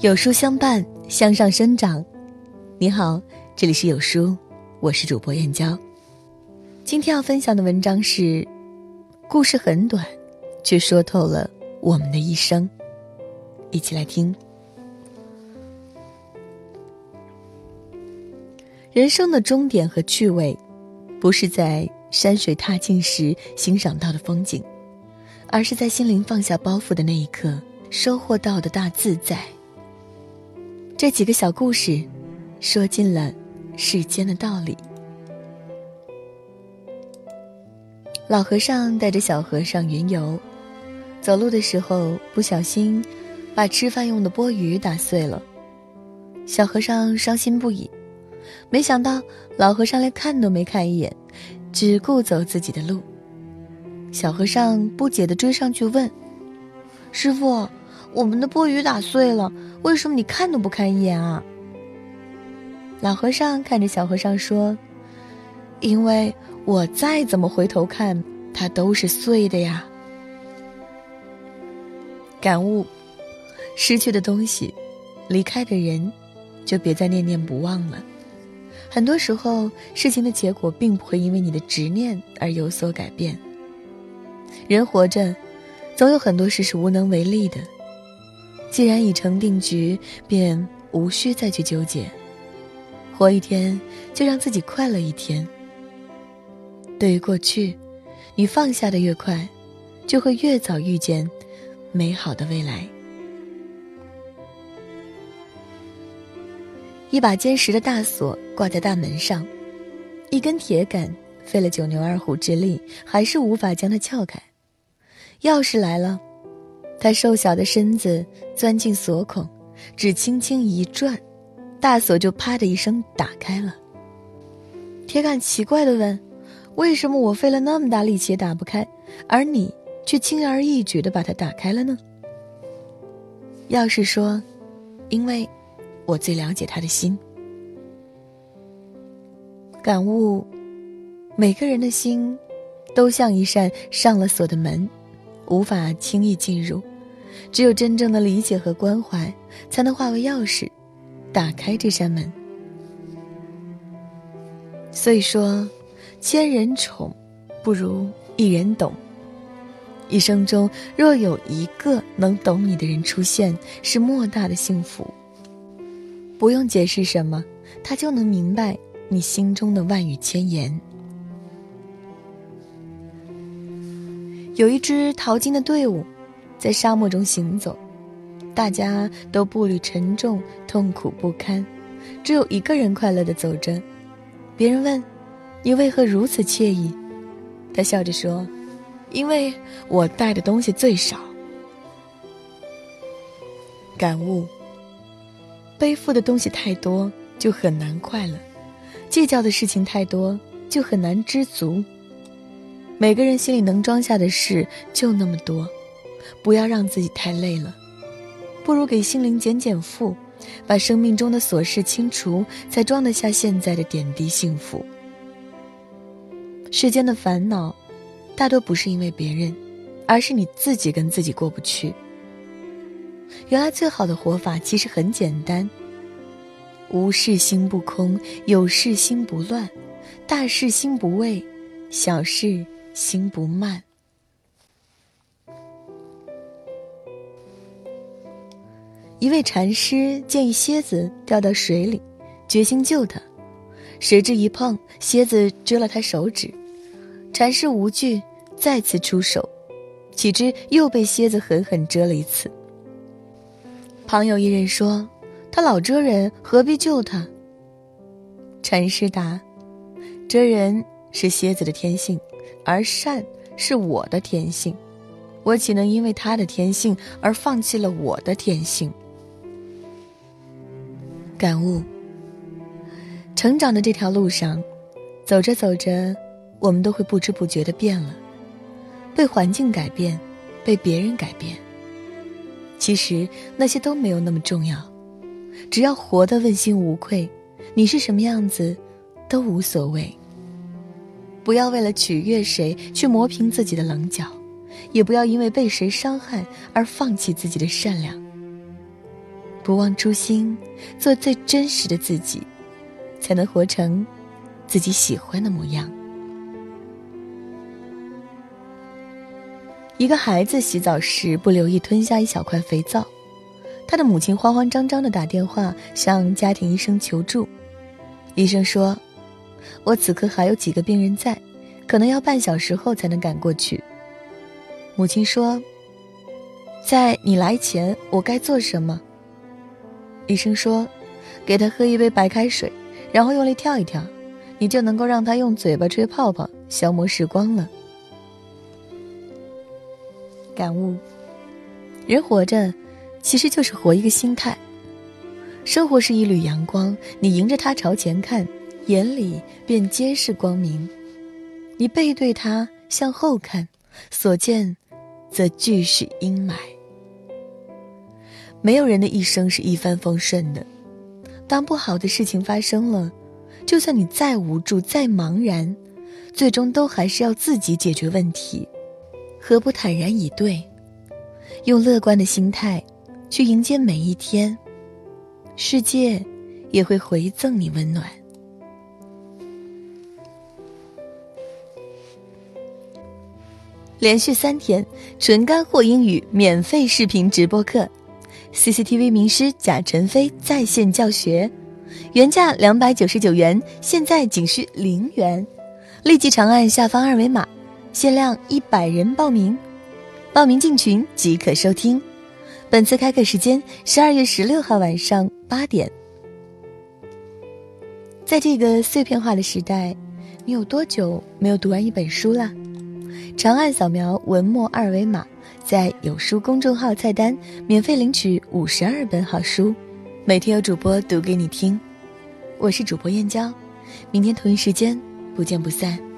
有书相伴，向上生长。你好，这里是有书，我是主播燕娇。今天要分享的文章是：故事很短，却说透了我们的一生。一起来听。人生的终点和趣味，不是在山水踏尽时欣赏到的风景，而是在心灵放下包袱的那一刻收获到的大自在。这几个小故事，说尽了世间的道理。老和尚带着小和尚云游，走路的时候不小心把吃饭用的钵盂打碎了，小和尚伤心不已。没想到老和尚连看都没看一眼，只顾走自己的路。小和尚不解地追上去问：“师傅。”我们的钵盂打碎了，为什么你看都不看一眼啊？老和尚看着小和尚说：“因为我再怎么回头看，它都是碎的呀。”感悟：失去的东西，离开的人，就别再念念不忘了。很多时候，事情的结果并不会因为你的执念而有所改变。人活着，总有很多事是无能为力的。既然已成定局，便无需再去纠结。活一天，就让自己快乐一天。对于过去，你放下的越快，就会越早遇见美好的未来。一把坚实的大锁挂在大门上，一根铁杆费了九牛二虎之力，还是无法将它撬开。钥匙来了。他瘦小的身子钻进锁孔，只轻轻一转，大锁就啪的一声打开了。铁杆奇怪的问：“为什么我费了那么大力气也打不开，而你却轻而易举的把它打开了呢？”钥匙说：“因为，我最了解他的心。”感悟：每个人的心，都像一扇上了锁的门，无法轻易进入。只有真正的理解和关怀，才能化为钥匙，打开这扇门。所以说，千人宠，不如一人懂。一生中若有一个能懂你的人出现，是莫大的幸福。不用解释什么，他就能明白你心中的万语千言。有一支淘金的队伍。在沙漠中行走，大家都步履沉重、痛苦不堪，只有一个人快乐地走着。别人问：“你为何如此惬意？”他笑着说：“因为我带的东西最少。”感悟：背负的东西太多，就很难快乐；计较的事情太多，就很难知足。每个人心里能装下的事就那么多。不要让自己太累了，不如给心灵减减负，把生命中的琐事清除，才装得下现在的点滴幸福。世间的烦恼，大多不是因为别人，而是你自己跟自己过不去。原来最好的活法其实很简单：无事心不空，有事心不乱，大事心不畏，小事心不慢。一位禅师见一蝎子掉到水里，决心救它，谁知一碰，蝎子蛰了他手指。禅师无惧，再次出手，岂知又被蝎子狠狠蛰了一次。旁有一人说：“他老蛰人，何必救他？”禅师答：“蛰人是蝎子的天性，而善是我的天性，我岂能因为他的天性而放弃了我的天性？”感悟。成长的这条路上，走着走着，我们都会不知不觉的变了，被环境改变，被别人改变。其实那些都没有那么重要，只要活得问心无愧，你是什么样子，都无所谓。不要为了取悦谁去磨平自己的棱角，也不要因为被谁伤害而放弃自己的善良。不忘初心，做最真实的自己，才能活成自己喜欢的模样。一个孩子洗澡时不留意吞下一小块肥皂，他的母亲慌慌张张的打电话向家庭医生求助。医生说：“我此刻还有几个病人在，可能要半小时后才能赶过去。”母亲说：“在你来前，我该做什么？”医生说：“给他喝一杯白开水，然后用力跳一跳，你就能够让他用嘴巴吹泡泡，消磨时光了。”感悟：人活着，其实就是活一个心态。生活是一缕阳光，你迎着它朝前看，眼里便皆是光明；你背对它向后看，所见，则俱是阴霾。没有人的一生是一帆风顺的，当不好的事情发生了，就算你再无助、再茫然，最终都还是要自己解决问题。何不坦然以对，用乐观的心态去迎接每一天，世界也会回赠你温暖。连续三天纯干货英语免费视频直播课，CCTV 名师贾晨飞在线教学，原价两百九十九元，现在仅需零元，立即长按下方二维码。限量一百人报名，报名进群即可收听。本次开课时间十二月十六号晚上八点。在这个碎片化的时代，你有多久没有读完一本书了？长按扫描文末二维码，在有书公众号菜单免费领取五十二本好书，每天有主播读给你听。我是主播燕娇，明天同一时间不见不散。